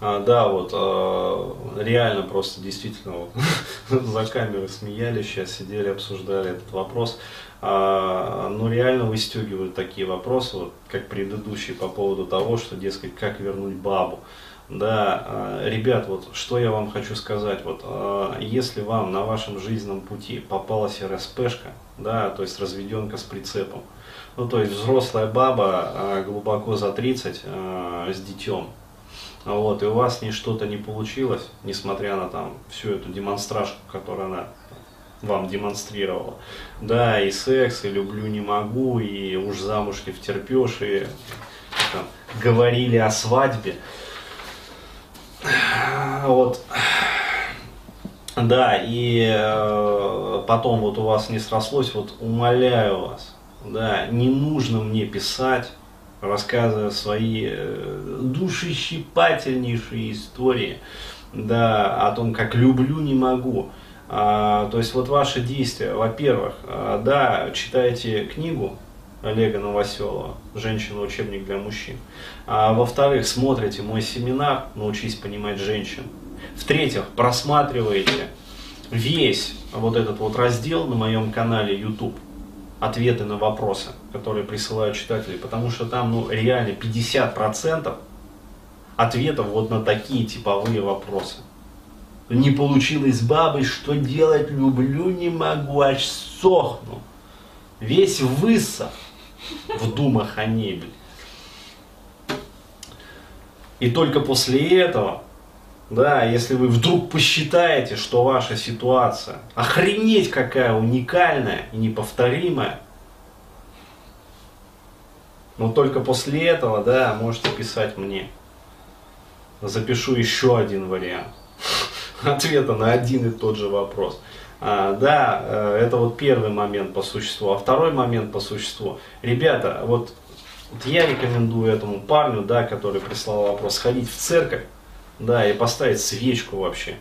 А, да, вот э, реально просто действительно вот, за камерой смеялись, сейчас сидели, обсуждали этот вопрос. А, ну реально выстегивают такие вопросы, вот, как предыдущий по поводу того, что, дескать, как вернуть бабу. Да, а, ребят, вот что я вам хочу сказать, вот а, если вам на вашем жизненном пути попалась РСПшка, да, то есть разведенка с прицепом, ну то есть взрослая баба глубоко за 30 с детем, вот, и у вас с ней что-то не получилось, несмотря на там всю эту демонстражку, которую она вам демонстрировала. Да, и секс, и люблю не могу, и уж замуж не втерпешь, и там, говорили о свадьбе. Вот. Да, и э, потом вот у вас не срослось, вот умоляю вас, да, не нужно мне писать, рассказывая свои э, душещипательнейшие истории, да, о том, как люблю, не могу. А, то есть вот ваши действия, во-первых, а, да, читайте книгу Олега Новоселова «Женщина. Учебник для мужчин». А, во-вторых, смотрите мой семинар «Научись понимать женщин». В-третьих, просматриваете весь вот этот вот раздел на моем канале YouTube ответы на вопросы, которые присылают читатели, потому что там ну, реально 50% ответов вот на такие типовые вопросы. Не получилось бабой, что делать, люблю, не могу, аж сохну. Весь высох в думах о небе. И только после этого, да, если вы вдруг посчитаете, что ваша ситуация охренеть какая уникальная и неповторимая, но только после этого, да, можете писать мне. Запишу еще один вариант ответа на один и тот же вопрос. А, да, э, это вот первый момент по существу. А второй момент по существу. Ребята, вот, вот я рекомендую этому парню, да, который прислал вопрос, сходить в церковь, да, и поставить свечку вообще.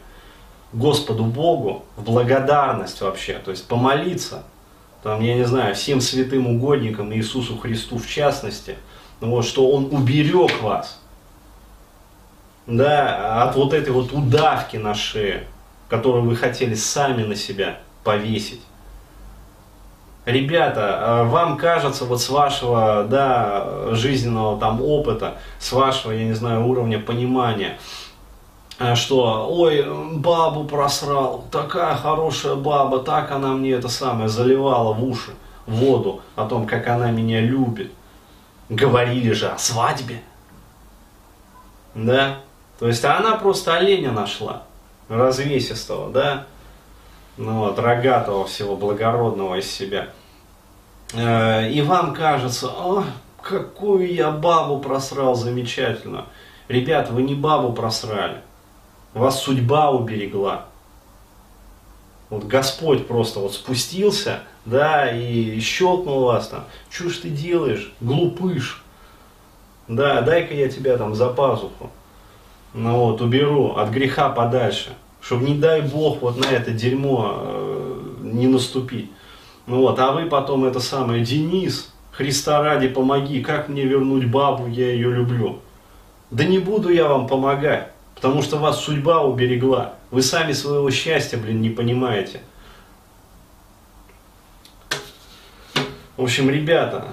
Господу Богу в благодарность вообще, то есть помолиться, там, я не знаю, всем святым угодникам, Иисусу Христу в частности, ну вот, что Он уберег вас, да, от вот этой вот удавки на шее, которую вы хотели сами на себя повесить. Ребята, а вам кажется вот с вашего, да, жизненного там опыта, с вашего, я не знаю, уровня понимания, что, ой, бабу просрал, такая хорошая баба, так она мне это самое заливала в уши воду о том, как она меня любит. Говорили же о свадьбе. Да? То есть она просто оленя нашла, развесистого, да, ну вот, рогатого всего, благородного из себя. Э, и вам кажется, о, какую я бабу просрал замечательно. Ребят, вы не бабу просрали, вас судьба уберегла. Вот Господь просто вот спустился, да, и щелкнул вас там. Ж ты делаешь, глупыш? Да, дай-ка я тебя там за пазуху ну вот, уберу от греха подальше, чтобы не дай Бог вот на это дерьмо э, не наступить. Ну вот, а вы потом это самое, Денис, Христа ради помоги, как мне вернуть бабу, я ее люблю. Да не буду я вам помогать, потому что вас судьба уберегла. Вы сами своего счастья, блин, не понимаете. В общем, ребята,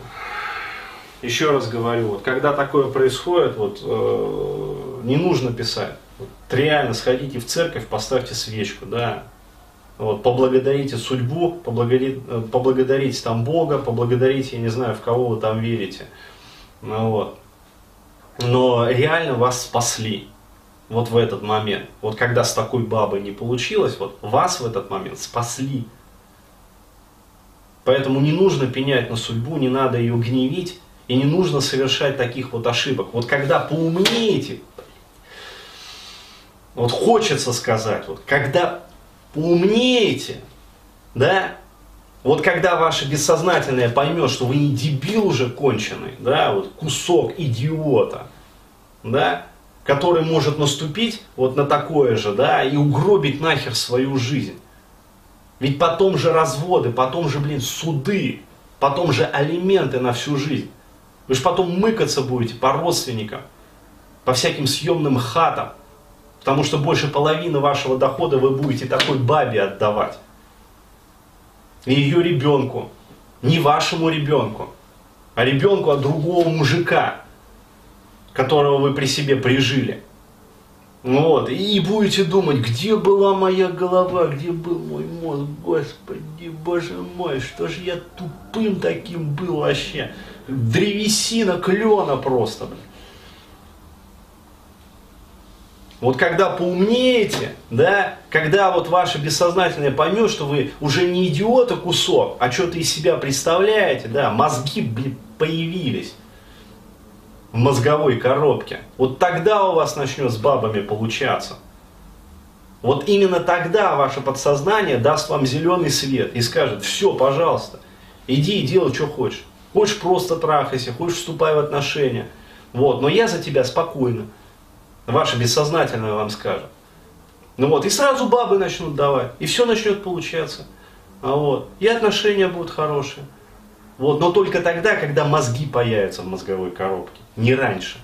еще раз говорю, вот когда такое происходит, вот э, не нужно писать. Вот, реально сходите в церковь, поставьте свечку, да. Вот, поблагодарите судьбу, поблагодарите, э, поблагодарите там Бога, поблагодарите, я не знаю, в кого вы там верите. Ну, вот. Но реально вас спасли вот в этот момент. Вот когда с такой бабой не получилось, вот вас в этот момент спасли. Поэтому не нужно пенять на судьбу, не надо ее гневить, и не нужно совершать таких вот ошибок. Вот когда поумнеете, вот хочется сказать, вот когда поумнеете, да, вот когда ваше бессознательное поймет, что вы не дебил уже конченый, да, вот кусок идиота, да, который может наступить вот на такое же, да, и угробить нахер свою жизнь. Ведь потом же разводы, потом же, блин, суды, потом же алименты на всю жизнь. Вы же потом мыкаться будете по родственникам. по всяким съемным хатам, потому что больше половины вашего дохода вы будете такой бабе отдавать. И ее ребенку, не вашему ребенку, а ребенку от другого мужика, которого вы при себе прижили. Вот, и будете думать, где была моя голова, где был мой мозг, господи, боже мой, что же я тупым таким был вообще. Древесина клена просто, блин. Вот когда поумнеете, да, когда вот ваше бессознательное поймет, что вы уже не идиота кусок, а что-то из себя представляете, да, мозги, появились в мозговой коробке. Вот тогда у вас начнет с бабами получаться. Вот именно тогда ваше подсознание даст вам зеленый свет и скажет, все, пожалуйста, иди и делай, что хочешь. Хочешь просто трахайся, хочешь вступай в отношения. Вот, но я за тебя спокойно. Ваше бессознательное вам скажет. Ну вот, и сразу бабы начнут давать, и все начнет получаться. А вот, и отношения будут хорошие. Вот, но только тогда, когда мозги появятся в мозговой коробке, не раньше.